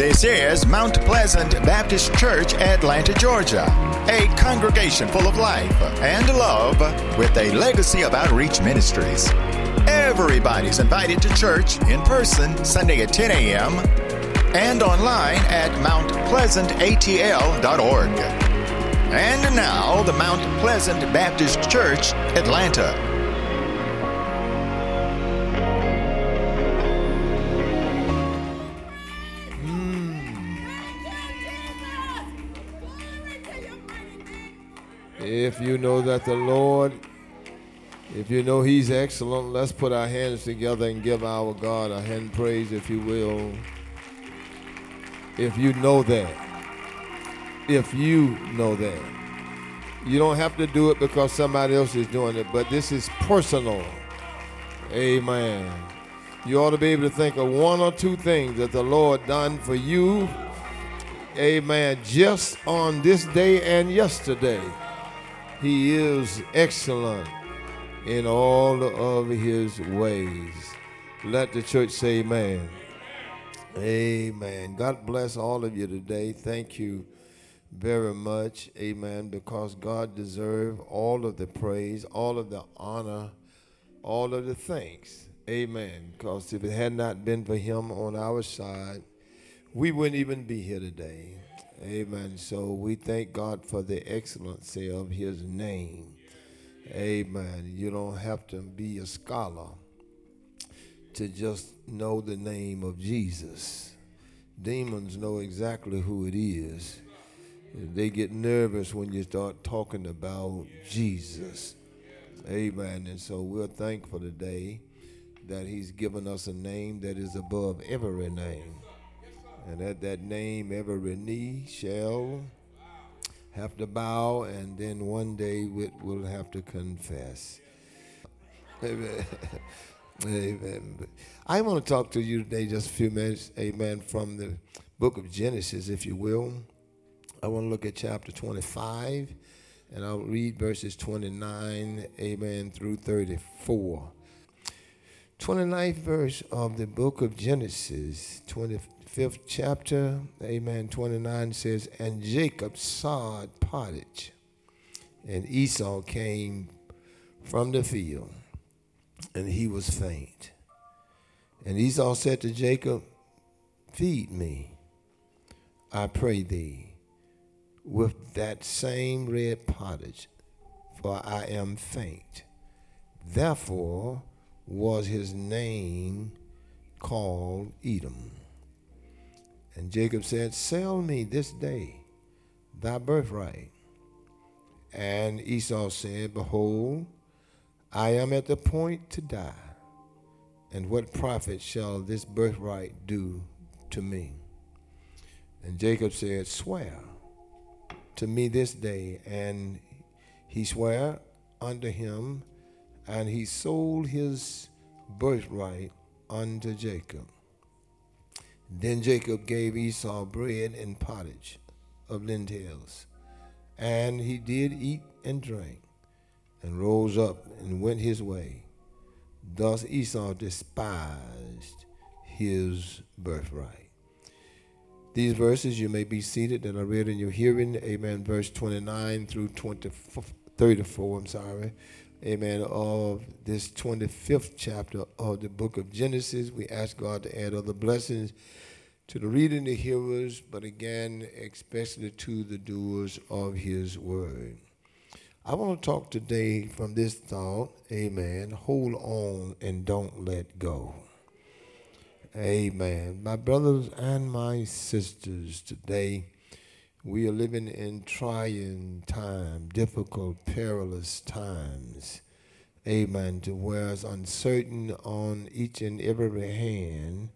This is Mount Pleasant Baptist Church, Atlanta, Georgia, a congregation full of life and love with a legacy of outreach ministries. Everybody's invited to church in person Sunday at 10 a.m. and online at mountpleasantatl.org. And now, the Mount Pleasant Baptist Church, Atlanta. If you know that the Lord, if you know He's excellent, let's put our hands together and give our God a hand praise, if you will. If you know that. If you know that. You don't have to do it because somebody else is doing it, but this is personal. Amen. You ought to be able to think of one or two things that the Lord done for you. Amen. Just on this day and yesterday. He is excellent in all of his ways. Let the church say amen. Amen. God bless all of you today. Thank you very much. Amen. Because God deserves all of the praise, all of the honor, all of the thanks. Amen. Because if it had not been for him on our side, we wouldn't even be here today. Amen. So we thank God for the excellency of his name. Amen. You don't have to be a scholar to just know the name of Jesus. Demons know exactly who it is. They get nervous when you start talking about Jesus. Amen. And so we're thankful today that he's given us a name that is above every name. And at that name, every knee shall have to bow, and then one day we will have to confess. Amen. Amen. I want to talk to you today just a few minutes, amen, from the book of Genesis, if you will. I want to look at chapter 25, and I'll read verses 29, amen, through 34. 29th verse of the book of Genesis, 25th chapter, amen, 29 says, And Jacob sod pottage, and Esau came from the field, and he was faint. And Esau said to Jacob, Feed me, I pray thee, with that same red pottage, for I am faint. Therefore, was his name called Edom. And Jacob said, Sell me this day thy birthright. And Esau said, Behold, I am at the point to die, and what profit shall this birthright do to me? And Jacob said, Swear to me this day. And he sware unto him and he sold his birthright unto Jacob. Then Jacob gave Esau bread and pottage of lentils, and he did eat and drink, and rose up and went his way. Thus Esau despised his birthright. These verses you may be seated that I read in your hearing, amen, verse 29 through 20, 34, I'm sorry amen, of this 25th chapter of the book of Genesis. We ask God to add other blessings to the reading, the hearers, but again, especially to the doers of his word. I want to talk today from this thought, amen, hold on and don't let go. Amen. My brothers and my sisters, today, we are living in trying time, difficult, perilous times. Amen. To where it's uncertain on each and every hand,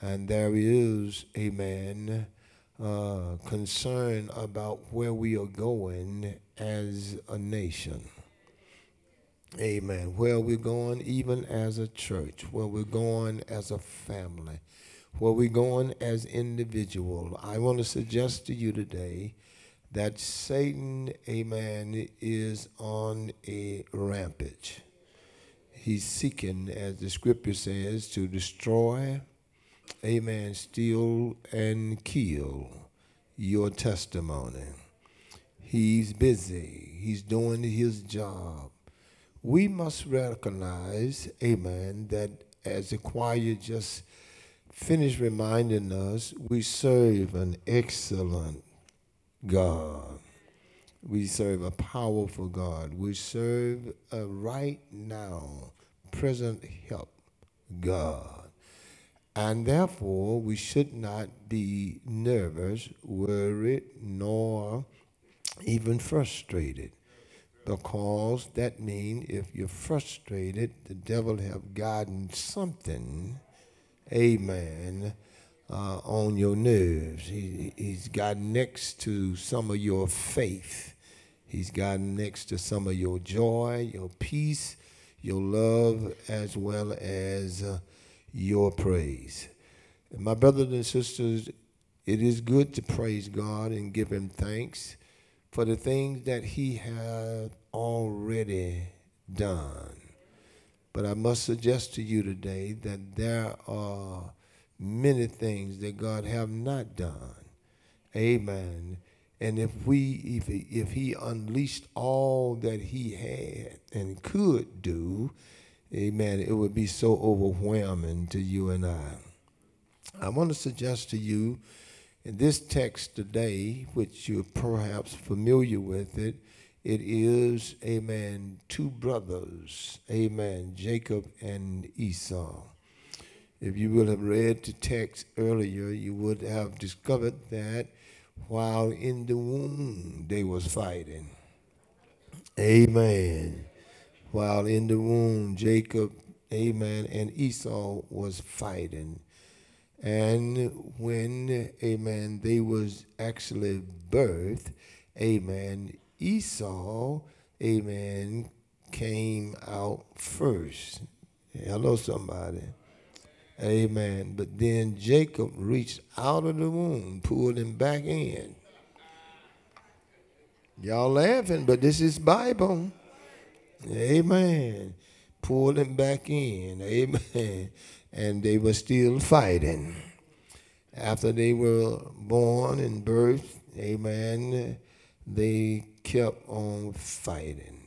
and there is, amen, uh, concern about where we are going as a nation. Amen. Where we're going, even as a church, where we're going as a family where we're going as individual. I want to suggest to you today that Satan, amen, is on a rampage. He's seeking, as the scripture says, to destroy, amen, steal and kill your testimony. He's busy, he's doing his job. We must recognize, amen, that as the choir just finished reminding us, we serve an excellent God. We serve a powerful God. We serve a right now, present help God. And therefore, we should not be nervous, worried, nor even frustrated. Because that means if you're frustrated, the devil have gotten something, amen, uh, on your nerves. He, he's gotten next to some of your faith. He's gotten next to some of your joy, your peace, your love, as well as uh, your praise. And my brothers and sisters, it is good to praise God and give Him thanks for the things that He has already done. But I must suggest to you today that there are many things that God have not done. Amen. And if we if he, if he unleashed all that he had and could do, amen, it would be so overwhelming to you and I. I want to suggest to you in this text today, which you're perhaps familiar with it, it is, amen, two brothers, amen, Jacob and Esau. If you would have read the text earlier, you would have discovered that while in the womb they was fighting. Amen. While in the womb, Jacob, amen, and Esau was fighting. And when, amen, they was actually birthed, amen, Esau, amen, came out first. Hello, somebody. Amen. But then Jacob reached out of the womb, pulled him back in. Y'all laughing, but this is Bible. Amen. Pulled him back in. Amen. And they were still fighting. After they were born and birthed, amen, they kept on fighting.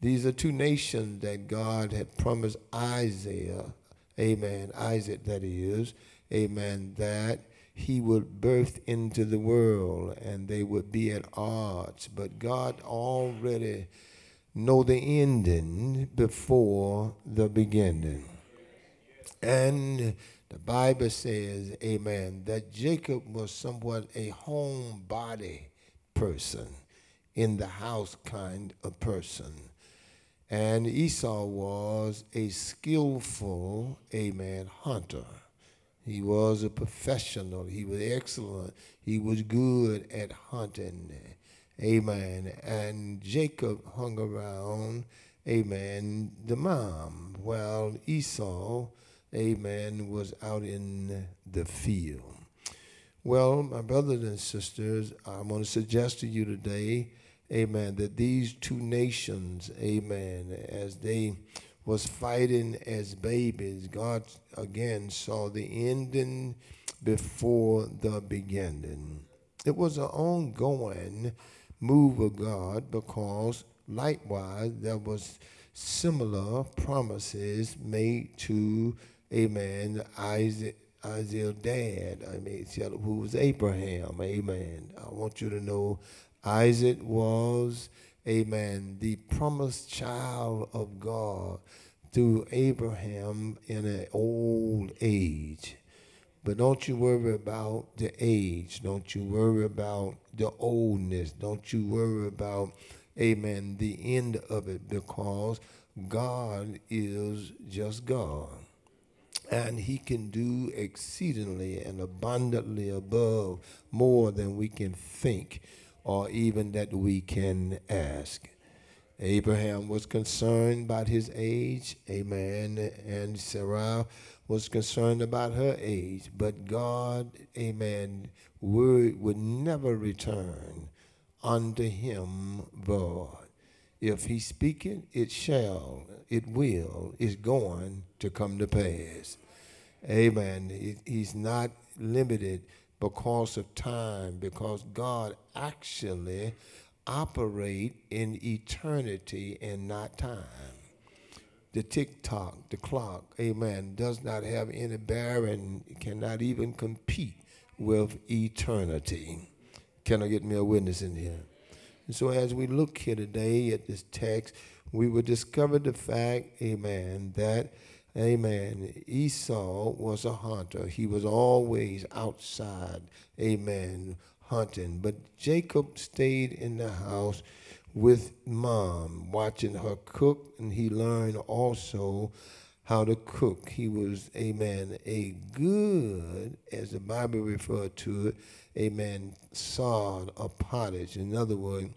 These are two nations that God had promised Isaiah amen, Isaac that is, amen, that he would birth into the world and they would be at odds. But God already know the ending before the beginning. And the Bible says, amen, that Jacob was somewhat a homebody person, in the house kind of person. And Esau was a skillful, amen, hunter. He was a professional. He was excellent. He was good at hunting. Amen. And Jacob hung around, amen, the mom, while Esau, amen, was out in the field. Well, my brothers and sisters, I want to suggest to you today amen, that these two nations, amen, as they was fighting as babies, God again saw the ending before the beginning. It was an ongoing move of God because likewise there was similar promises made to, amen, Isaac, Isaac dad, I mean, who was Abraham, amen. I want you to know Isaac was, amen, the promised child of God through Abraham in an old age. But don't you worry about the age. Don't you worry about the oldness. Don't you worry about, amen, the end of it because God is just God. And he can do exceedingly and abundantly above more than we can think or even that we can ask. Abraham was concerned about his age, amen, and Sarah was concerned about her age, but God, amen, word would never return unto him void. If he speaketh, it shall, it will, is going to come to pass. Amen. He's not limited because of time, because God actually operate in eternity and not time. The tick tock, the clock, amen, does not have any bearing, cannot even compete with eternity. Can I get me a witness in here? And so as we look here today at this text, we will discover the fact, amen, that, amen, Esau was a hunter. He was always outside, amen, hunting. But Jacob stayed in the house with mom, watching her cook, and he learned also how to cook. He was, amen, a good, as the Bible referred to it, amen, sod or pottage. In other words,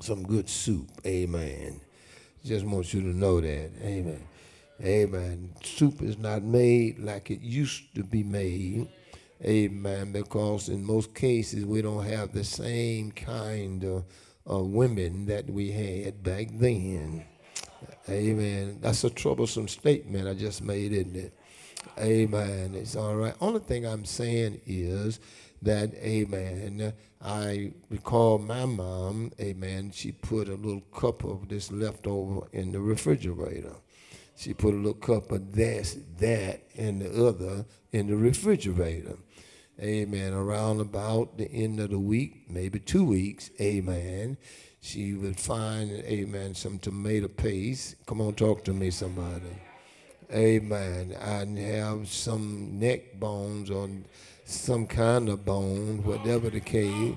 some good soup, amen. Just want you to know that, amen. Amen. Soup is not made like it used to be made. Amen. Because in most cases, we don't have the same kind of, of women that we had back then. Amen. That's a troublesome statement I just made, isn't it? Amen. It's all right. Only thing I'm saying is that, amen, I recall my mom, amen, she put a little cup of this leftover in the refrigerator. She put a little cup of this, that, and the other in the refrigerator. Amen. Around about the end of the week, maybe two weeks, amen, she would find, amen, some tomato paste. Come on, talk to me, somebody. Amen. And have some neck bones or some kind of bone, whatever the case,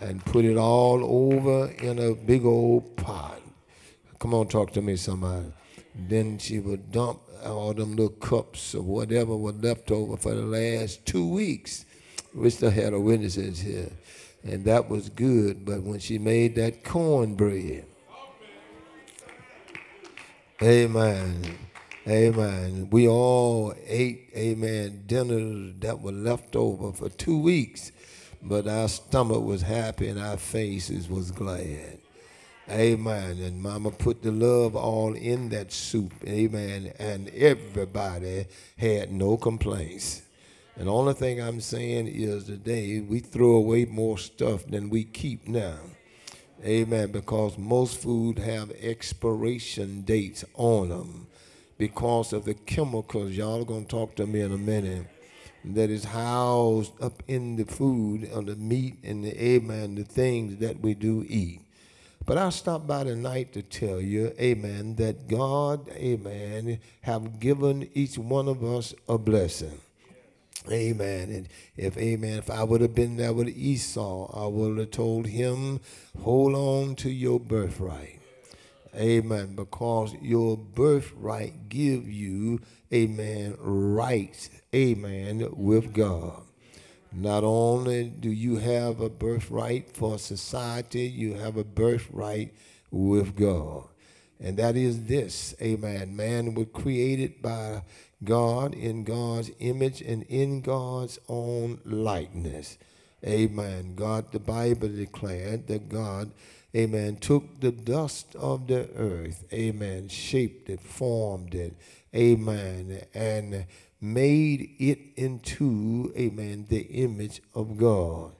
and put it all over in a big old pot. Come on, talk to me, somebody. Then she would dump all them little cups or whatever was left over for the last two weeks. We still had a witnesses here. And that was good. But when she made that cornbread, amen, amen, we all ate, amen, dinners that were left over for two weeks. But our stomach was happy and our faces was glad. Amen. And mama put the love all in that soup. Amen. And everybody had no complaints. And the only thing I'm saying is today we throw away more stuff than we keep now. Amen. Because most food have expiration dates on them because of the chemicals. Y'all are going to talk to me in a minute. That is housed up in the food, on the meat and the amen, the things that we do eat. But I stopped by tonight to tell you, amen, that God, amen, have given each one of us a blessing. Amen. And if, amen, if I would have been there with Esau, I would have told him, hold on to your birthright. Amen. Because your birthright give you, amen, right, amen, with God. Not only do you have a birthright for society, you have a birthright with God. And that is this, amen. Man was created by God in God's image and in God's own likeness. Amen. God, the Bible declared that God, amen, took the dust of the earth, amen, shaped it, formed it, amen, and made it into, amen, the image of God.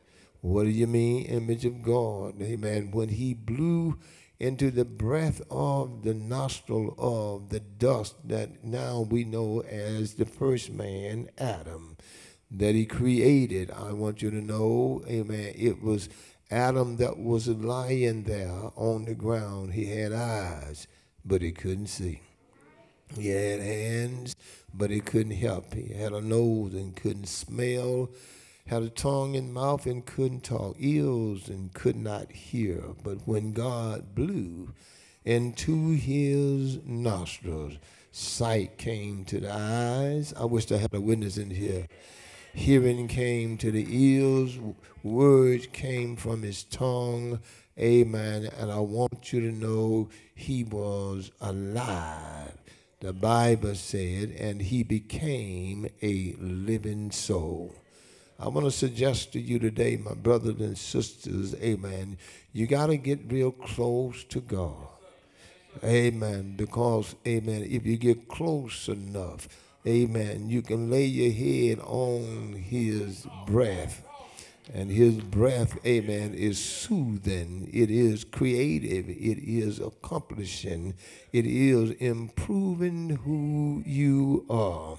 What do you mean, image of God? Amen. When he blew into the breath of the nostril of the dust that now we know as the first man, Adam, that he created. I want you to know, amen, it was Adam that was lying there on the ground. He had eyes, but he couldn't see. He had hands, but he couldn't help. He had a nose and couldn't smell, had a tongue and mouth and couldn't talk, ears and could not hear. But when God blew into his nostrils, sight came to the eyes. I wish I had a witness in here. Hearing came to the ears, words came from his tongue. Amen. And I want you to know he was alive the Bible said, and he became a living soul. I want to suggest to you today, my brothers and sisters, amen, you got to get real close to God. Amen. Because, amen, if you get close enough, Amen. You can lay your head on his breath. And his breath, amen, is soothing. It is creative. It is accomplishing. It is improving who you are.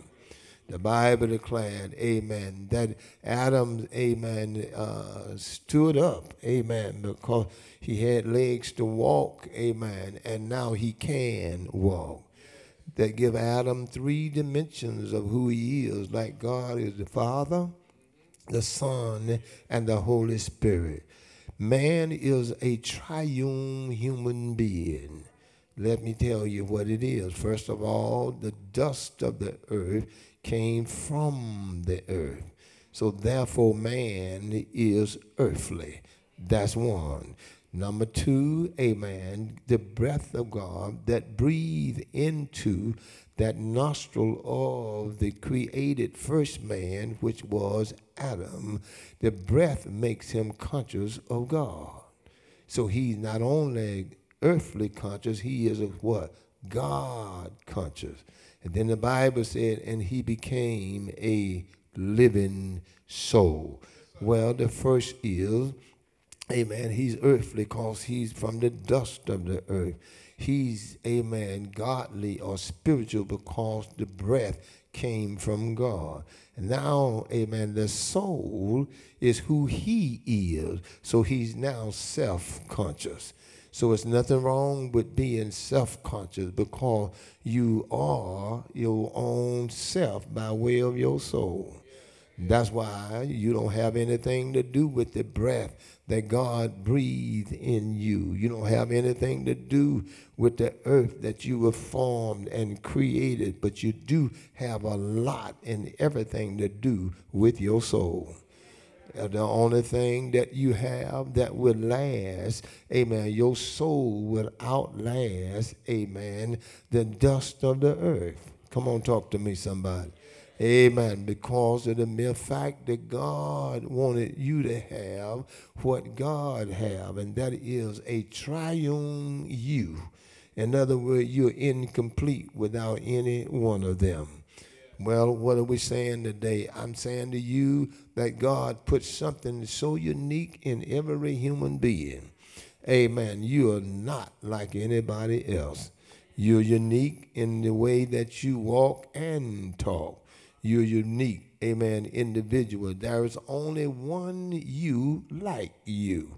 The Bible declared, amen, that Adam, amen, uh, stood up, amen, because he had legs to walk, amen, and now he can walk. That give Adam three dimensions of who he is, like God is the Father, the Son, and the Holy Spirit. Man is a triune human being. Let me tell you what it is. First of all, the dust of the earth came from the earth. So therefore, man is earthly. That's one. Number two, amen, the breath of God that breathed into that nostril of the created first man, which was Adam, the breath makes him conscious of God. So he's not only earthly conscious, he is a what? God conscious. And then the Bible said, and he became a living soul. Well, the first is, amen, he's earthly because he's from the dust of the earth. He's, amen, godly or spiritual because the breath came from God. And now, amen, the soul is who he is. So he's now self conscious. So it's nothing wrong with being self conscious because you are your own self by way of your soul. That's why you don't have anything to do with the breath that God breathed in you. You don't have anything to do with the earth that you were formed and created, but you do have a lot and everything to do with your soul. Uh, the only thing that you have that will last, amen, your soul will outlast, amen, the dust of the earth. Come on, talk to me, somebody. Amen. Because of the mere fact that God wanted you to have what God have, and that is a triune you. In other words, you're incomplete without any one of them. Well, what are we saying today? I'm saying to you that God put something so unique in every human being. Amen. You are not like anybody else. You're unique in the way that you walk and talk. You're unique, amen, individual. There is only one you like you.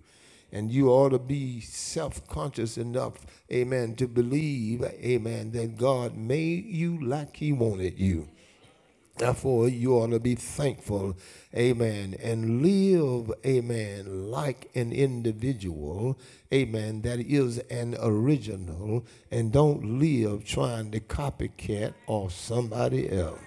And you ought to be self conscious enough, amen, to believe, amen, that God made you like He wanted you. Therefore, you ought to be thankful, amen, and live, amen, like an individual, amen, that is an original, and don't live trying to copycat off somebody else.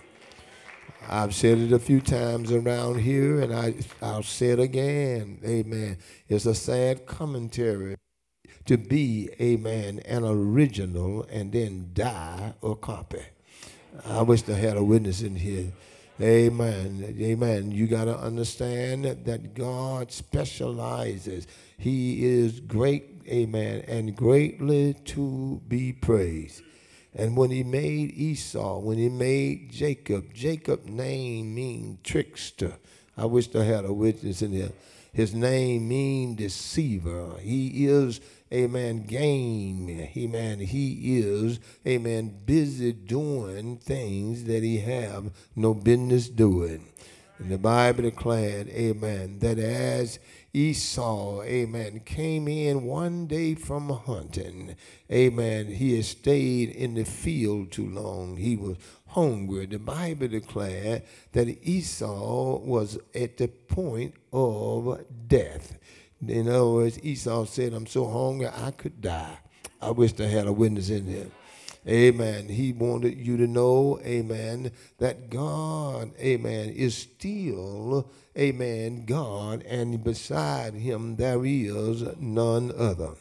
I've said it a few times around here, and I, I'll say it again, amen. It's a sad commentary to be, amen, an original and then die a copy. I wish I had a witness in here. Amen. Amen. You got to understand that God specializes. He is great, amen, and greatly to be praised. And when he made Esau, when he made Jacob, Jacob's name means trickster. I wish I had a witness in here. His name means deceiver. He is amen, game. Amen. He is, amen, busy doing things that he have no business doing. And the Bible declared, amen, that as Esau, amen, came in one day from hunting, amen, he had stayed in the field too long. He was hungry. The Bible declared that Esau was at the point of death. In other words, Esau said, I'm so hungry I could die. I wish I had a witness in there. Amen. He wanted you to know, amen, that God, amen, is still, amen, God, and beside him there is none other.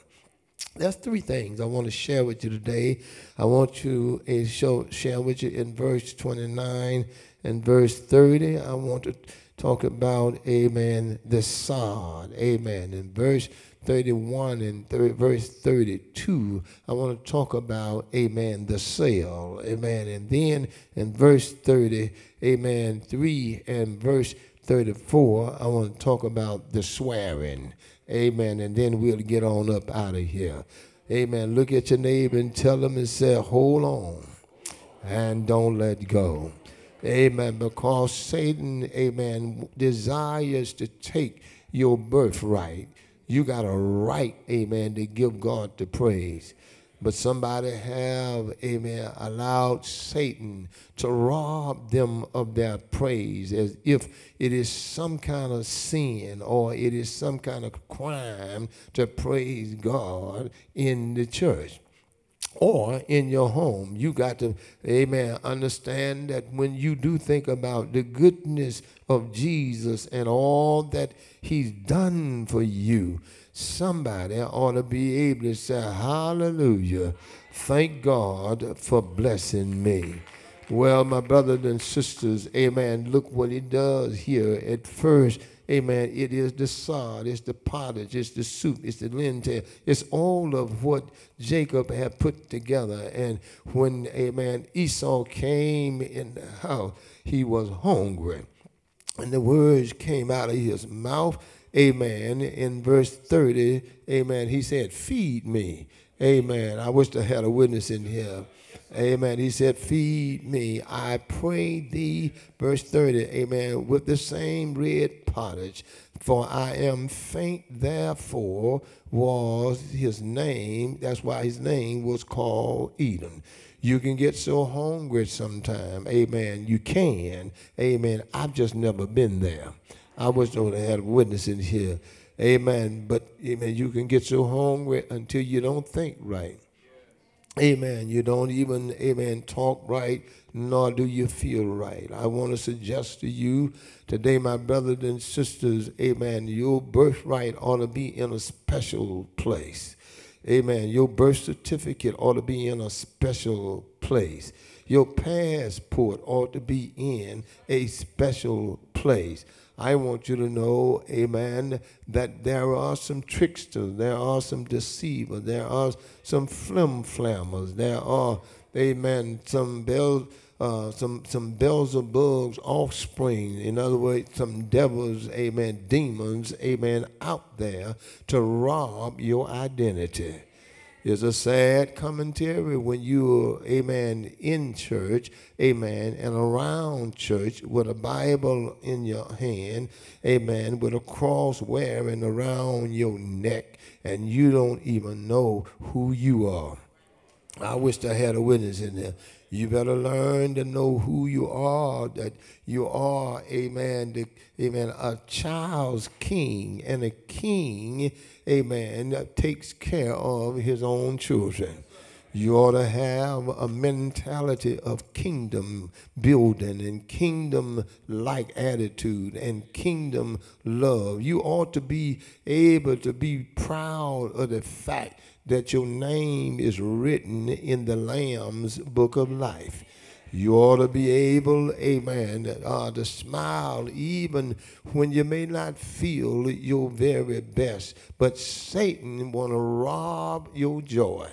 That's three things I want to share with you today. I want to uh, show, share with you in verse 29 and verse 30. I want to talk about, amen, the sod, amen. In verse 31 and verse 32, I want to talk about, amen, the sale, amen. And then in verse 30, amen, 3 and verse 34, I want to talk about the swearing, amen. And then we'll get on up out of here. Amen. Look at your neighbor and tell them and say, hold on and don't let go. Amen. Because Satan, amen, desires to take your birthright. You got a right, amen, to give God the praise. But somebody have, amen, allowed Satan to rob them of their praise as if it is some kind of sin or it is some kind of crime to praise God in the church or in your home. You got to, amen, understand that when you do think about the goodness of Jesus and all that he's done for you, somebody ought to be able to say, Hallelujah. Thank God for blessing me. Well, my brothers and sisters, amen. Look what he does here. At first, amen, it is the sod, it's the pottage, it's the soup, it's the lentil, it's all of what Jacob had put together. And when, amen, Esau came in the house, he was hungry. And the words came out of his mouth amen, in verse 30, amen, he said, Feed me. Amen. I wish I had a witness in here. Amen. He said, Feed me. I pray thee, verse 30, amen, with the same red pottage. For I am faint, therefore was his name. That's why his name was called Eden. You can get so hungry sometime. Amen. You can. Amen. I've just never been there. I wish I would have had a witness in here. Amen. But amen, you can get so hungry until you don't think right. Amen. You don't even, amen, talk right, nor do you feel right. I want to suggest to you today, my brothers and sisters, amen, your birthright ought to be in a special place. Amen. Your birth certificate ought to be in a special place. Your passport ought to be in a special place. I want you to know, amen, that there are some tricksters, there are some deceivers, there are some flim flammers, there are, amen, some bells. Uh, some some Beelzebub's offspring, in other words, some devils, amen, demons, amen, out there to rob your identity. It's a sad commentary when you're, amen, in church, amen, and around church with a Bible in your hand, amen, with a cross wearing around your neck, and you don't even know who you are. I wish I had a witness in there. You better learn to know who you are, that you are, amen, the, amen, a child's king, and a king, amen, that takes care of his own children. You ought to have a mentality of kingdom building and kingdom like attitude and kingdom love. You ought to be able to be proud of the fact that your name is written in the Lamb's book of life. You ought to be able, amen, uh, to smile even when you may not feel your very best. But Satan want to rob your joy.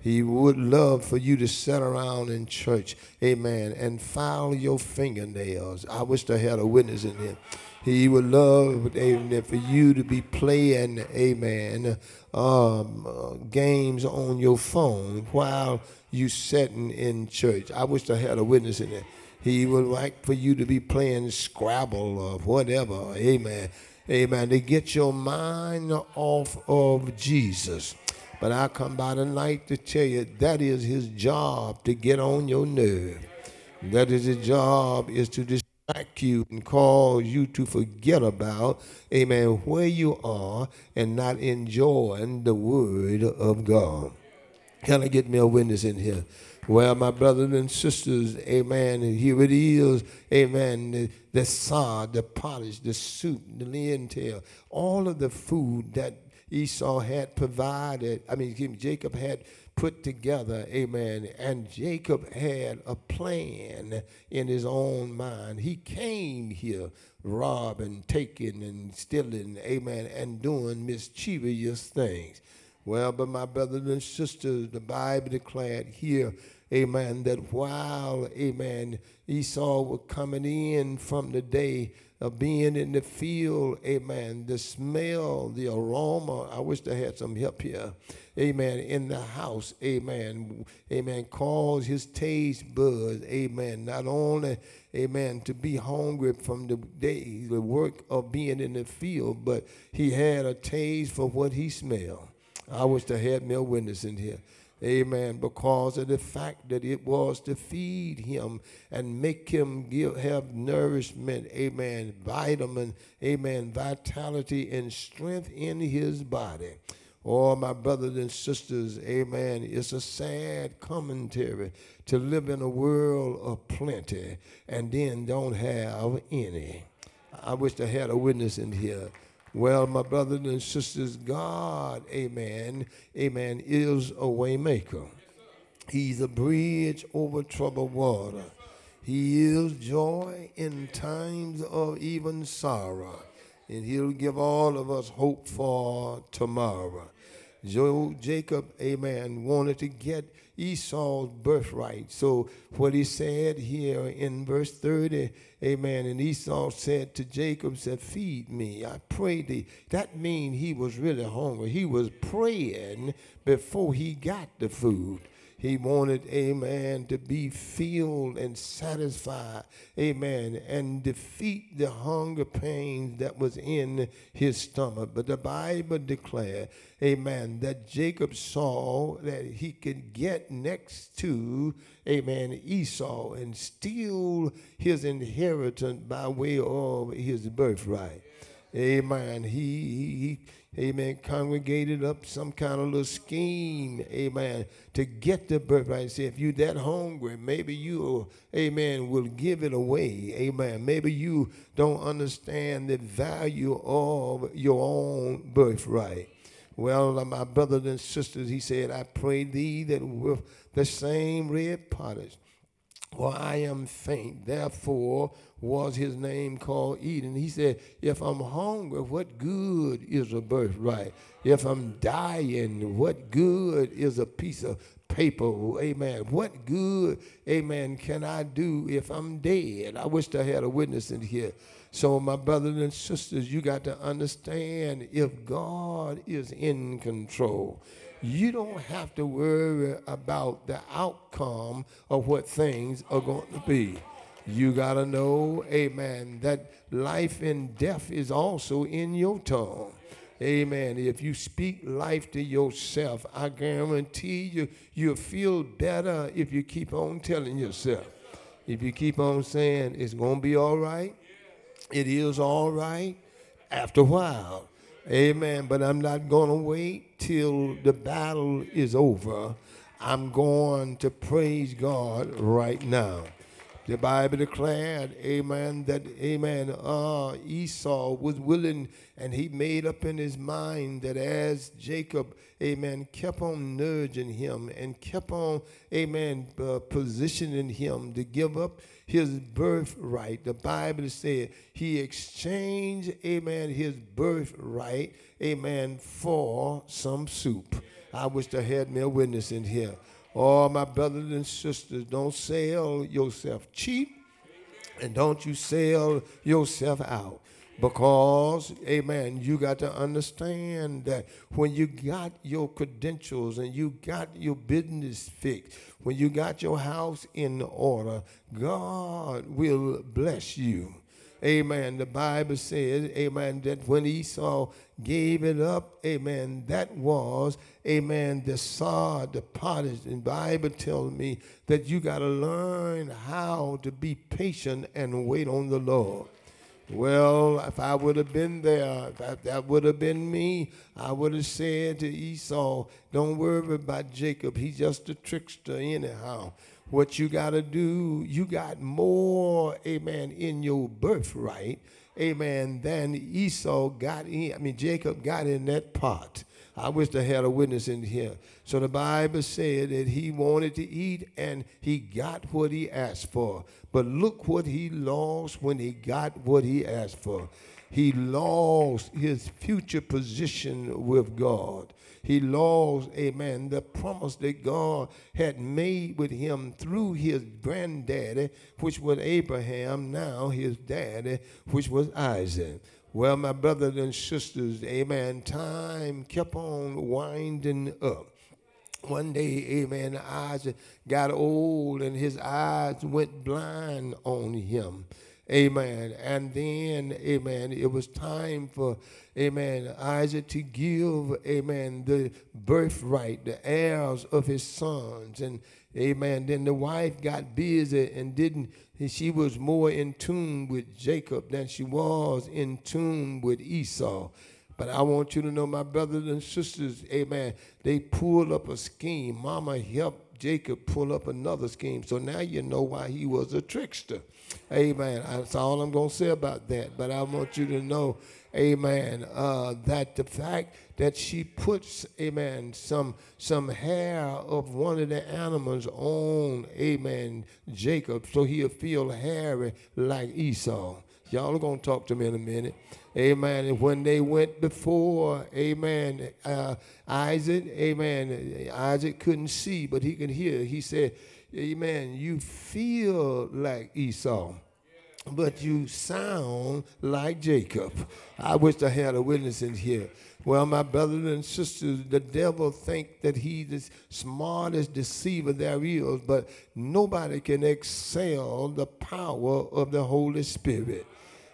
He would love for you to sit around in church, amen, and file your fingernails. I wish I had a witness in here. He would love, amen, for you to be playing, amen, um, uh, games on your phone while you sitting in church. I wish I had a witness in there. He would like for you to be playing Scrabble or whatever. Amen. Amen. To get your mind off of Jesus. But I come by tonight to tell you that is his job to get on your nerve. That is his job is to distract you and cause you to forget about, amen, where you are and not enjoying the word of God. Can I get me a witness in here? Well, my brothers and sisters, amen, and here it is, amen, the, the sod, the polish, the soup, the lentil, all of the food that Esau had provided, I mean, Jacob had put together, amen. And Jacob had a plan in his own mind. He came here robbing, taking, and stealing, amen, and doing mischievous things. Well, but my brothers and sisters, the Bible declared here, amen, that while, amen, Esau was coming in from the day of being in the field, amen, the smell, the aroma, I wish I had some help here, amen, in the house, amen, amen, cause his taste buds, amen, not only, amen, to be hungry from the day, the work of being in the field, but he had a taste for what he smelled. I wish I had me a witness in here. Amen. Because of the fact that it was to feed him and make him give, have nourishment. Amen. Vitamin. Amen. Vitality and strength in his body. Oh, my brothers and sisters, amen. It's a sad commentary to live in a world of plenty and then don't have any. I wish I had a witness in here. Well, my brothers and sisters, God, amen, amen, is a waymaker. He's a bridge over troubled water. He is joy in times of even sorrow. And he'll give all of us hope for tomorrow. Joe, Jacob, amen, wanted to get Esau's birthright. So what he said here in verse 30, amen, and Esau said to Jacob, said, feed me, I pray thee. That means he was really hungry. He was praying before he got the food. He wanted, amen, to be filled and satisfied, amen, and defeat the hunger pains that was in his stomach. But the Bible declared, amen, that Jacob saw that he could get next to, amen, Esau and steal his inheritance by way of his birthright. Amen. He, he, amen, congregated up some kind of little scheme, amen, to get the birthright. Say, if you're that hungry, maybe you, amen, will give it away, amen. Maybe you don't understand the value of your own birthright. Well, uh, my brothers and sisters, he said, I pray thee that with the same red pottage, for I am faint. Therefore was his name called Eden. He said, If I'm hungry, what good is a birthright? If I'm dying, what good is a piece of paper? Amen. What good, amen, can I do if I'm dead? I wish I had a witness in here. So, my brothers and sisters, you got to understand if God is in control you don't have to worry about the outcome of what things are going to be. You got to know, amen, that life and death is also in your tongue. Amen. If you speak life to yourself, I guarantee you, you'll feel better if you keep on telling yourself. If you keep on saying it's going to be all right, it is all right after a while. Amen. But I'm not going to wait till the battle is over. I'm going to praise God right now. The Bible declared, amen, that, amen, uh, Esau was willing and he made up in his mind that as Jacob, amen, kept on nudging him and kept on, amen, uh, positioning him to give up his birthright. The Bible said he exchanged, amen, his birthright, amen, for some soup. I wish I had me a witness in here. Oh, my brothers and sisters, don't sell yourself cheap and don't you sell yourself out. Because, amen, you got to understand that when you got your credentials and you got your business fixed, when you got your house in order, God will bless you. Amen. The Bible says, amen, that when Esau gave it up, amen, that was, amen, the sod, the pottage. And Bible tells me that you got to learn how to be patient and wait on the Lord. Well, if I would have been there, if that would have been me, I would have said to Esau, don't worry about Jacob. He's just a trickster anyhow. What you got to do, you got more, amen, in your birthright, amen, then Esau got in. I mean, Jacob got in that pot. I wish I had a witness in here. So the Bible said that he wanted to eat and he got what he asked for. But look what he lost when he got what he asked for. He lost his future position with God. He lost, amen, the promise that God had made with him through his granddaddy, which was Abraham, now his daddy, which was Isaac. Well, my brothers and sisters, amen, time kept on winding up. One day, amen, Isaac got old and his eyes went blind on him. Amen. And then, amen, it was time for, amen, Isaac to give, amen, the birthright, the heirs of his sons. And, amen, then the wife got busy and didn't, she was more in tune with Jacob than she was in tune with Esau. But I want you to know, my brothers and sisters, amen, they pulled up a scheme. Mama helped Jacob pull up another scheme. So now you know why he was a trickster. Amen. That's all I'm going to say about that. But I want you to know, amen, uh, that the fact that she puts, amen, some, some hair of one of the animals on, amen, Jacob, so he'll feel hairy like Esau. Y'all are going to talk to me in a minute. Amen. And when they went before, amen, uh, Isaac, amen, Isaac couldn't see, but he could hear. He said, amen, you feel like Esau, but you sound like Jacob. I wish I had a witness in here. Well, my brothers and sisters, the devil think that he's the smartest deceiver there is, but nobody can excel the power of the Holy Spirit.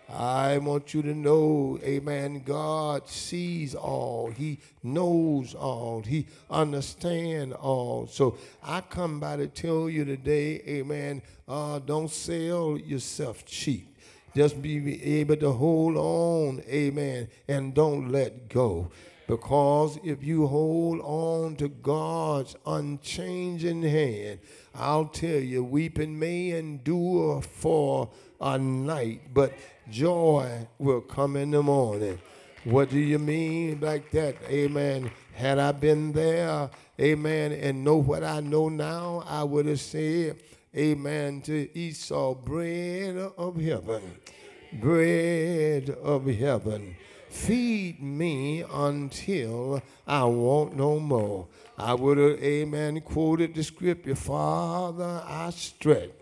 I want you to know, amen, God sees all. He knows all. He understands all. So I come by to tell you today, amen, uh, don't sell yourself cheap. Just be able to hold on, amen, and don't let go. Because if you hold on to God's unchanging hand, I'll tell you, weeping may endure for a night, but joy will come in the morning. What do you mean like that? Amen. Had I been there, amen, and know what I know now, I would have said, amen, to Esau, bread of heaven, bread of heaven. Feed me until I want no more. I would have, amen, quoted the scripture, Father, I stretch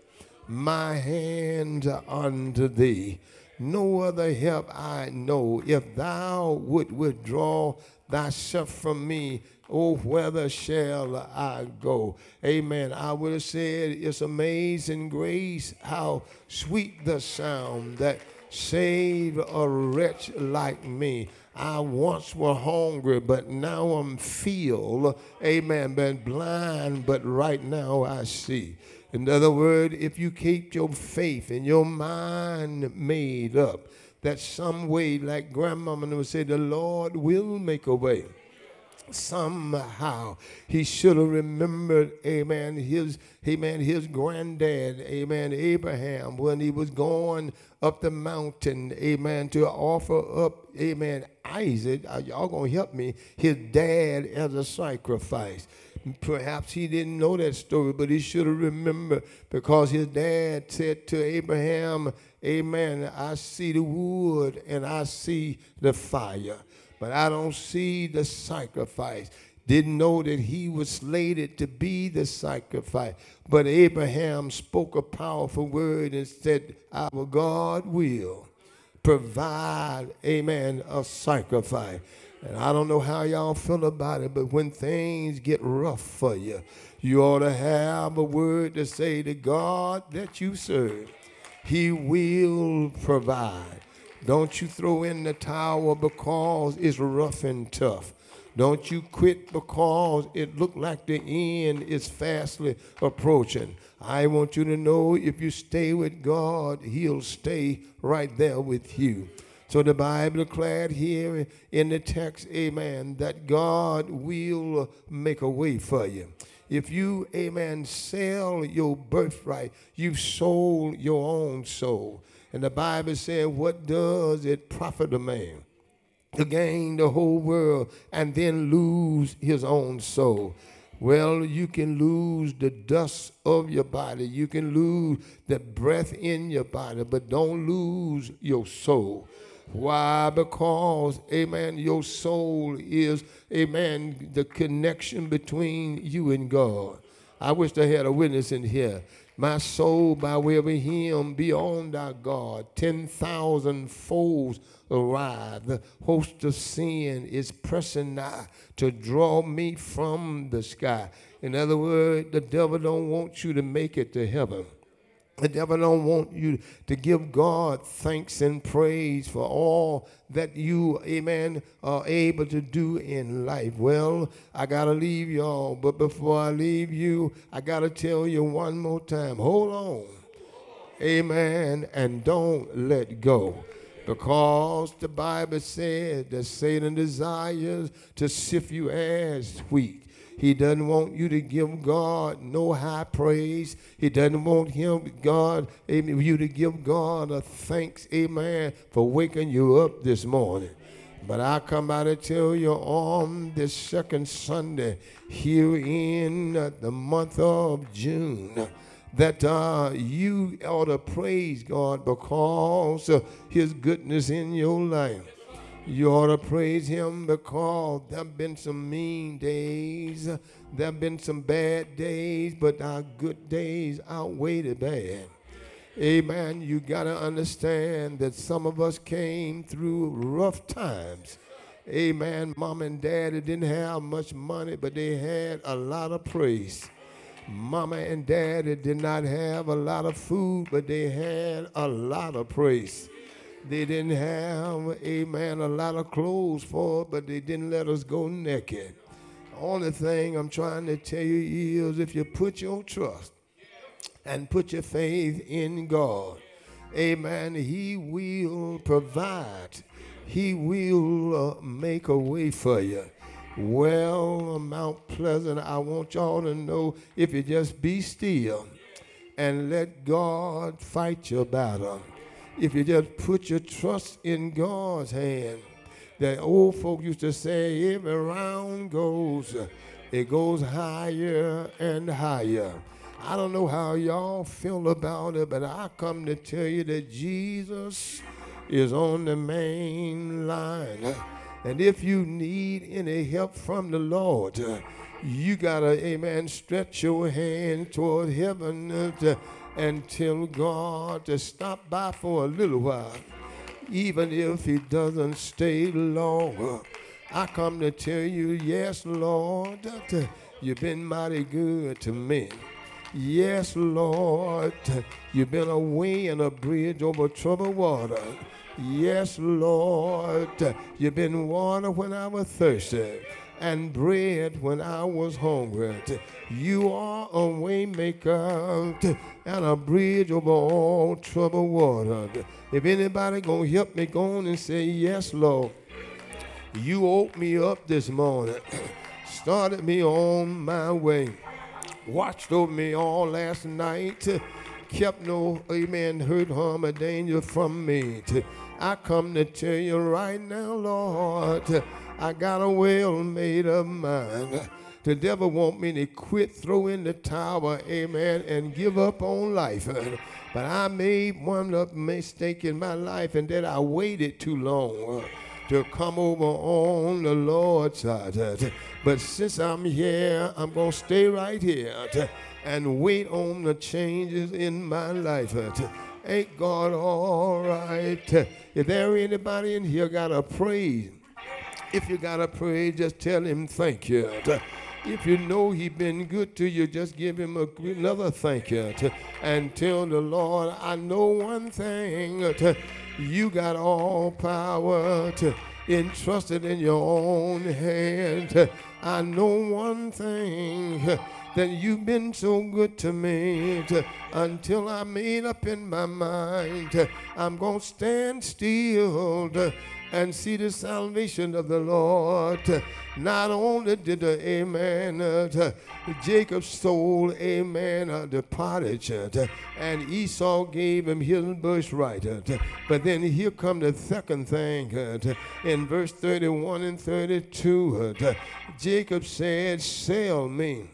my hand unto thee no other help I know. If thou would withdraw thyself from me, oh, whither shall I go? Amen. I would have said, It's amazing grace, how sweet the sound that saved a wretch like me. I once were hungry, but now I'm filled. Amen. Been blind, but right now I see. In other words, if you keep your faith and your mind made up, that some way, like grandmama would say, the Lord will make a way. Somehow he should have remembered, amen, his amen, his granddad, amen, Abraham, when he was going up the mountain, amen, to offer up, amen, Isaac. Y'all gonna help me, his dad as a sacrifice. Perhaps he didn't know that story, but he should have remembered because his dad said to Abraham, Amen, I see the wood and I see the fire, but I don't see the sacrifice. Didn't know that he was slated to be the sacrifice. But Abraham spoke a powerful word and said, Our God will provide, amen, a sacrifice. And I don't know how y'all feel about it, but when things get rough for you, you ought to have a word to say to God that you serve. He will provide. Don't you throw in the towel because it's rough and tough. Don't you quit because it looked like the end is fastly approaching. I want you to know if you stay with God, He'll stay right there with you. So the Bible declared here in the text, amen, that God will make a way for you. If you, amen, sell your birthright, you've sold your own soul. And the Bible said, What does it profit a man to gain the whole world and then lose his own soul. Well, you can lose the dust of your body. You can lose the breath in your body, but don't lose your soul. Why? Because, amen, your soul is, amen, the connection between you and God. I wish I had a witness in here. My soul, by way of him, beyond our God, 10,000 foes arrive. The host of sin is pressing nigh to draw me from the sky. In other words, the devil don't want you to make it to heaven. The devil don't want you to give God thanks and praise for all that you, amen, are able to do in life. Well, I got to leave y'all, but before I leave you, I got to tell you one more time hold on, amen, and don't let go. Because the Bible said that Satan desires to sift you as wheat. He doesn't want you to give God no high praise. He doesn't want him, God, amen, you to give God a thanks, amen, for waking you up this morning. But I come out to tell you on this second Sunday here in the month of June that uh, you ought to praise God because of his goodness in your life. You ought to praise him because there have been some mean days. There have been some bad days, but our good days outweigh the bad. Amen. You got to understand that some of us came through rough times. Amen. Mom and daddy didn't have much money, but they had a lot of praise. Mama and daddy did not have a lot of food, but they had a lot of praise. They didn't have, amen, a lot of clothes for, but they didn't let us go naked. Only thing I'm trying to tell you is if you put your trust and put your faith in God, amen, He will provide. He will uh, make a way for you. Well, Mount Pleasant, I want y'all to know if you just be still and let God fight your battle if you just put your trust in God's hand. The old folk used to say, every round goes, it goes higher and higher. I don't know how y'all feel about it, but I come to tell you that Jesus is on the main line. And if you need any help from the Lord, you got to, amen, stretch your hand toward heaven to, and tell God to stop by for a little while, even if He doesn't stay long. I come to tell you, yes, Lord, you've been mighty good to me. Yes, Lord, you've been a way and a bridge over troubled water. Yes, Lord, you've been water when I was thirsty and bread when I was hungry. You are a waymaker and a bridge over all troubled water. If anybody gonna help me, go on and say, Yes, Lord. You woke me up this morning, started me on my way, watched over me all last night, kept no, amen, hurt, harm, or danger from me. I come to tell you right now, Lord, I got a well made up mind. The devil want me to quit, throw in the towel, amen, and give up on life. But I made one mistake in my life, and that I waited too long to come over on the Lord's side. But since I'm here, I'm going to stay right here and wait on the changes in my life. Ain't God all right? If there anybody in here got a praise, if you got to pray, just tell him thank you. If you know he been good to you, just give him a, another thank you. And tell the Lord, I know one thing. You got all power to entrusted in your own hand. I know one thing that you've been so good to me to, until I made up in my mind I'm gonna stand still to, and see the salvation of the Lord. Not only did the amen, uh, Jacob stole, amen, uh, pottage, uh, and Esau gave him his birthright. Uh, but then here come the second thing uh, in verse 31 and 32. Uh, Jacob said, Sell me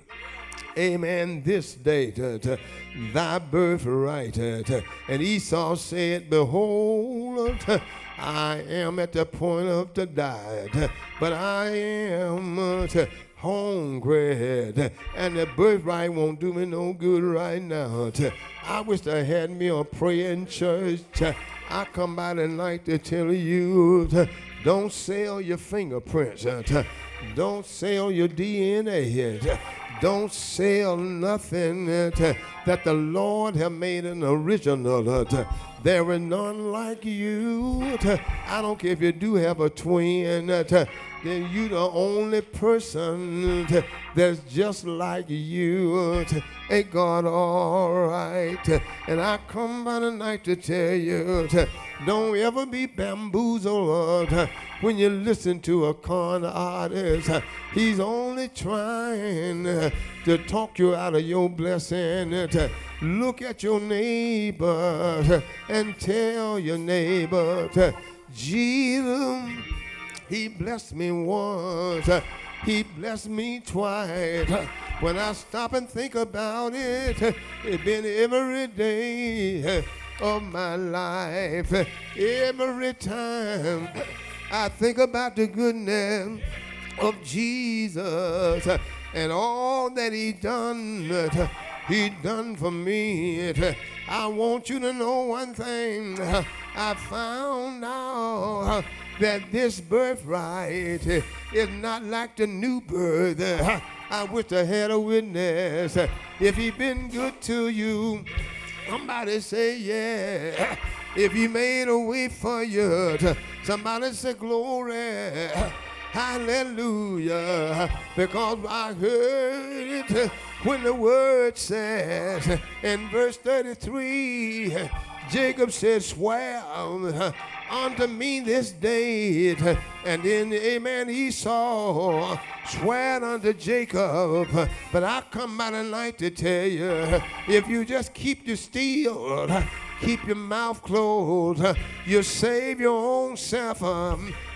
amen, this day to, to thy birthright. To, and Esau said, Behold, I am at the point of to die, but I am uh, hungry, and the birthright won't do me no good right now. I wish I had me a praying church. I come by tonight to tell you, don't sell your fingerprints. Uh, don't sell your DNA. Don't sell nothing uh, that the Lord have made an original. Uh, There is none like you. I don't care if you do have a twin, then you the only person that's just like you. Ain't God all right? And I come by tonight to tell you, don't ever be bamboozled when you listen to a con artist. He's only trying to talk you out of your blessing. Look at your neighbor and tell your neighbor, Jesus, he blessed me once. He blessed me twice. When I stop and think about it, it's been every day of my life. Every time I think about the goodness of Jesus and all that he done he done for me. I want you to know one thing. I found out that this birthright is not like the new birth. I wish I had a witness. If he been good to you, somebody say yeah. If he made a way for you, somebody say glory. Hallelujah. Because I heard it when the word says in verse 33, Jacob said, Swear unto me this day. And then, amen, Esau swear unto Jacob. But I come by tonight to tell you, if you just keep your steel, keep your mouth closed, you save your own self.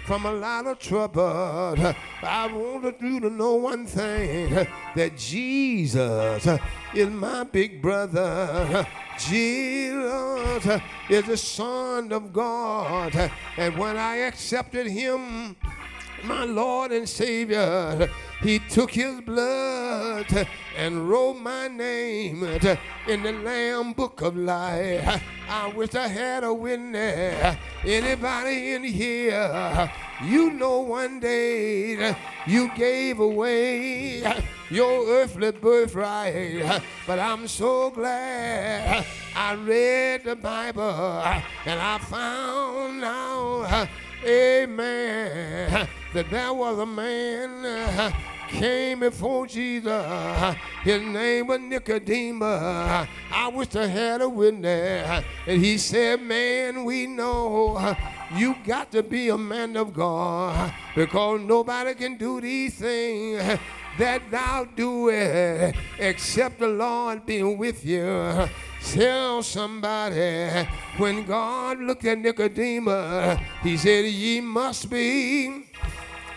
From a lot of trouble. I want you to know one thing that Jesus is my big brother. Jesus is the Son of God. And when I accepted Him, my Lord and Savior, He took His blood and wrote my name in the Lamb Book of Life. I wish I had a witness. Anybody in here? You know one day you gave away your earthly birthright, but I'm so glad I read the Bible and I found out, amen, that there was a man uh, came before Jesus. His name was Nicodemus. I wish I had a witness. And he said, Man, we know uh, you got to be a man of God because nobody can do these things that thou doest except the Lord be with you. Tell somebody when God looked at Nicodemus, he said, Ye must be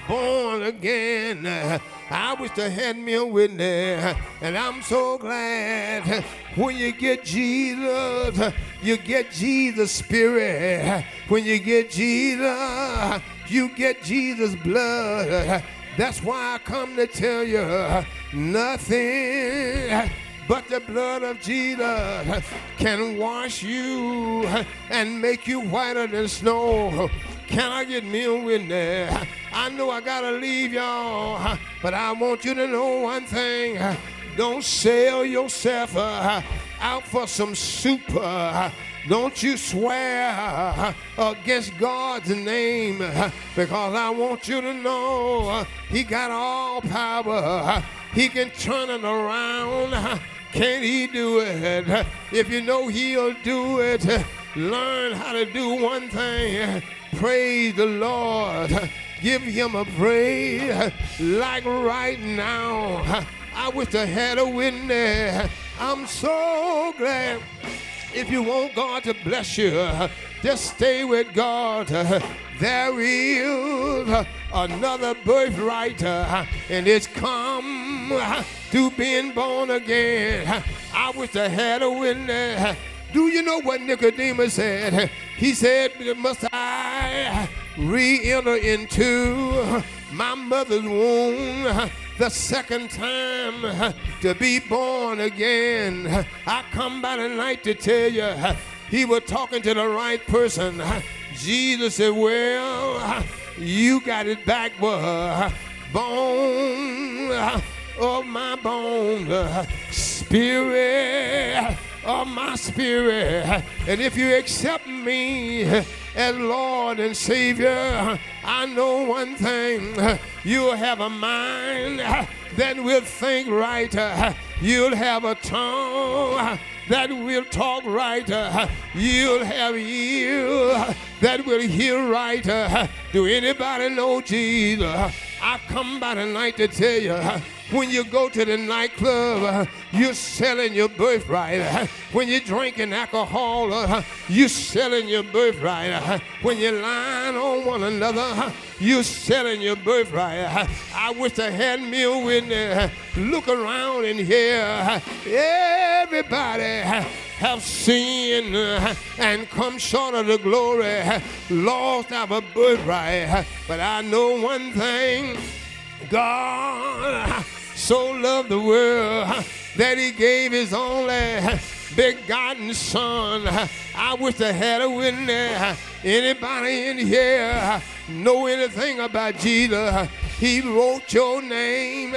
born again. I wish I had me a witness, and I'm so glad when you get Jesus, you get Jesus' spirit. When you get Jesus, you get Jesus' blood. That's why I come to tell you nothing but the blood of Jesus can wash you and make you whiter than snow. Can I get me a witness? I know I gotta leave y'all, but I want you to know one thing. Don't sell yourself uh, out for some soup. Uh, don't you swear uh, against God's name uh, because I want you to know uh, He got all power. He can turn it around. Can He do it? If you know He'll do it, learn how to do one thing. Praise the Lord. Give him a praise like right now. I wish I had a witness. I'm so glad. If you want God to bless you, just stay with God. There is another birthright, and it's come to being born again. I wish I had a witness. Do you know what Nicodemus said? He said, Must I re enter into my mother's womb the second time to be born again? I come by tonight to tell you, he was talking to the right person. Jesus said, Well, you got it back, boy. Of my bone, spirit of my spirit. And if you accept me as Lord and Savior, I know one thing. You'll have a mind that will think right. You'll have a tongue that will talk right. You'll have ears that will hear right. Do anybody know Jesus? I come by tonight to tell you when you go to the nightclub, uh, you're selling your birthright. Uh, when you're drinking alcohol, uh, you're selling your birthright. Uh, when you're lying on one another, uh, you're selling your birthright. Uh, I wish I had me a witness. Look around in here. Everybody have sinned and come short of the glory, lost our birthright. But I know one thing God so loved the world that he gave his only begotten son. I wish I had a witness. Anybody in here know anything about Jesus? He wrote your name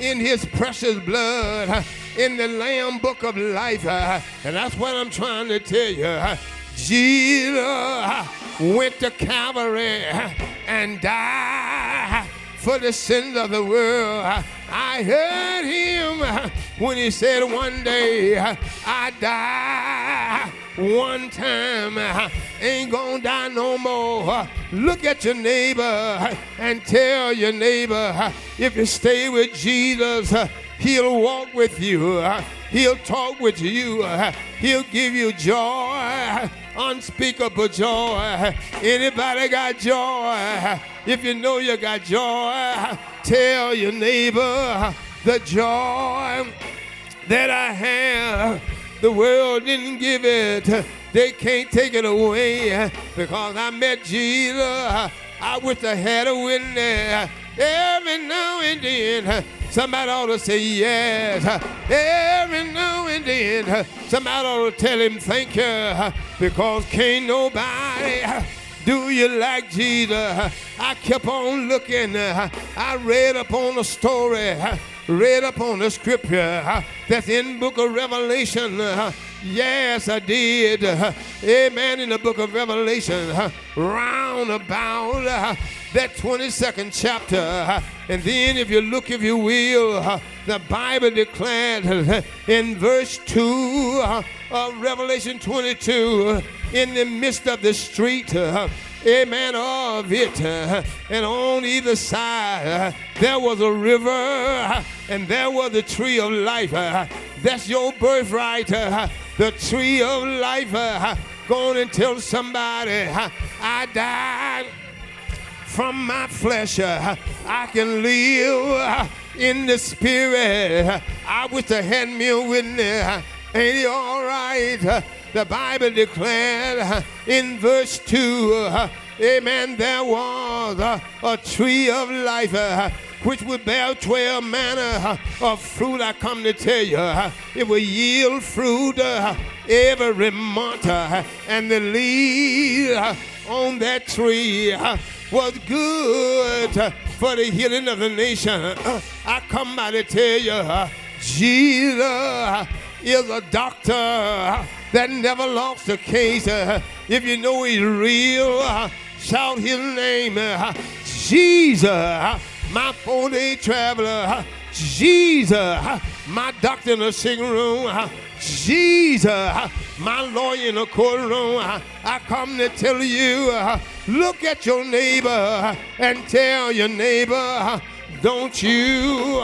in his precious blood in the Lamb Book of Life. And that's what I'm trying to tell you. Jesus went to Calvary and died for the sins of the world. I heard him when he said, One day I die. One time ain't gonna die no more. Look at your neighbor and tell your neighbor if you stay with Jesus, he'll walk with you. He'll talk with you. He'll give you joy, unspeakable joy. Anybody got joy? If you know you got joy, tell your neighbor the joy that I have. The world didn't give it. They can't take it away because I met Jesus. I wish I had a witness every now and then. Somebody ought to say yes. Every now and then, somebody ought to tell him thank you because can't nobody do you like Jesus? I kept on looking. I read upon the story, read upon the scripture that's in book of Revelation. Yes, I did. Amen. In the book of Revelation, round about that 22nd chapter. And then, if you look, if you will, the Bible declared in verse 2 of Revelation 22 in the midst of the street amen, of it. And on either side, there was a river, and there was a tree of life. That's your birthright, the tree of life. Go on and tell somebody, I died from my flesh. Uh, I can live uh, in the spirit. I wish I hand me a witness. Ain't it all right? The Bible declared uh, in verse 2, amen, there was a tree of life which would bear 12 manner of fruit. I come to tell you, it will yield fruit every month, and the leaves on that tree was good for the healing of the nation. I come by to tell you, Jesus is a doctor that never lost a case. If you know he's real, shout his name. Jesus, my four-day traveler. Jesus, my doctor in the sick room. Jesus, my lawyer in the courtroom, I come to tell you, look at your neighbor and tell your neighbor, don't you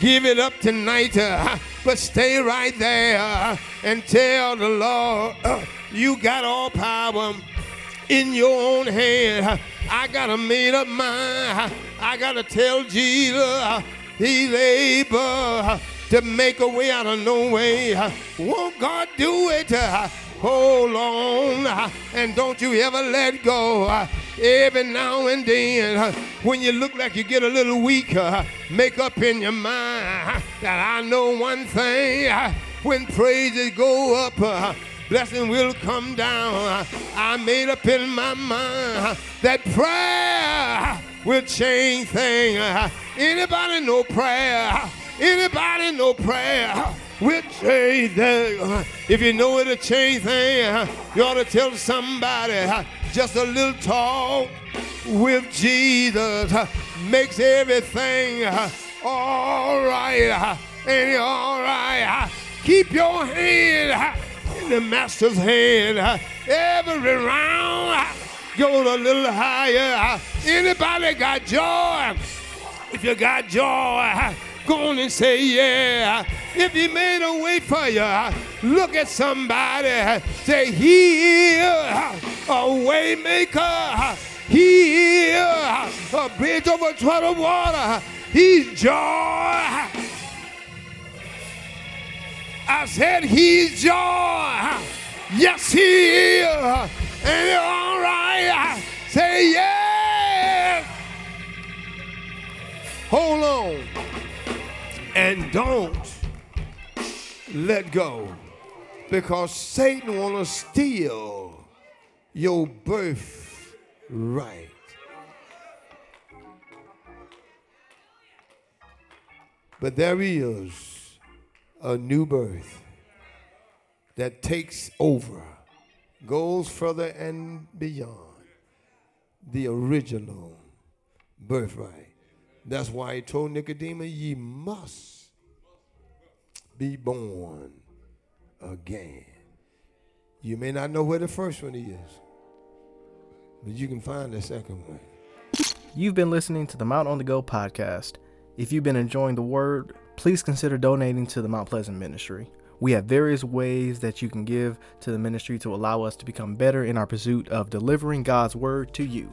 give it up tonight, but stay right there and tell the Lord, you got all power in your own hand. I got a made up mind. I got to tell Jesus he's able to make a way out of no way. Won't God do it? Hold on and don't you ever let go. Every now and then, when you look like you get a little weaker, make up in your mind that I know one thing. When praises go up, blessing will come down. I made up in my mind that prayer will change things. Anybody know prayer? Anybody know prayer will things? Uh, if you know it'll change things, uh, you ought to tell somebody uh, just a little talk with Jesus makes everything all right. And all right. Keep your hand in the master's hand. Every round go a little higher. Anybody got joy? If you got joy, go and say yeah. If he made a way for you, look at somebody. Say he a way maker. He a bridge over troubled water. He's joy. I said he's joy. Yes, he is. And you're all right. Say yes. Hold on. And don't let go. Because Satan want to steal your birth right. But there is a new birth that takes over, goes further and beyond the original birthright. That's why he told Nicodemus, ye must be born again. You may not know where the first one is, but you can find the second one. You've been listening to the Mount on the Go podcast. If you've been enjoying the word, please consider donating to the Mount Pleasant Ministry. We have various ways that you can give to the ministry to allow us to become better in our pursuit of delivering God's word to you.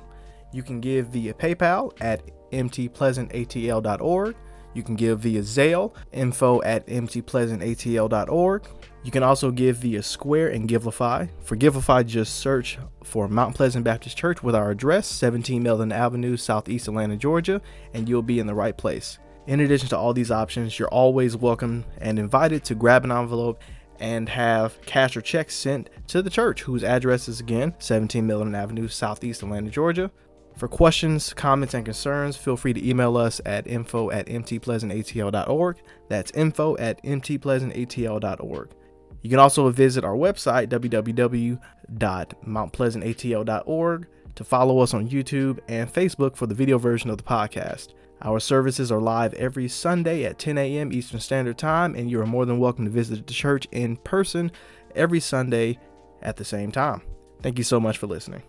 You can give via PayPal at mtpleasantatl.org. You can give via Zelle, info at mtpleasantatl.org. You can also give via Square and Givelify. For Givelify, just search for Mount Pleasant Baptist Church with our address, 17 Melvin Avenue, Southeast Atlanta, Georgia, and you'll be in the right place. In addition to all these options, you're always welcome and invited to grab an envelope and have cash or checks sent to the church, whose address is again 17 Melvin Avenue, Southeast Atlanta, Georgia. For questions, comments, and concerns, feel free to email us at info at mtpleasantatl.org. That's info at mtpleasantatl.org. You can also visit our website, www.mountpleasantatl.org, to follow us on YouTube and Facebook for the video version of the podcast. Our services are live every Sunday at 10 a.m. Eastern Standard Time, and you are more than welcome to visit the church in person every Sunday at the same time. Thank you so much for listening.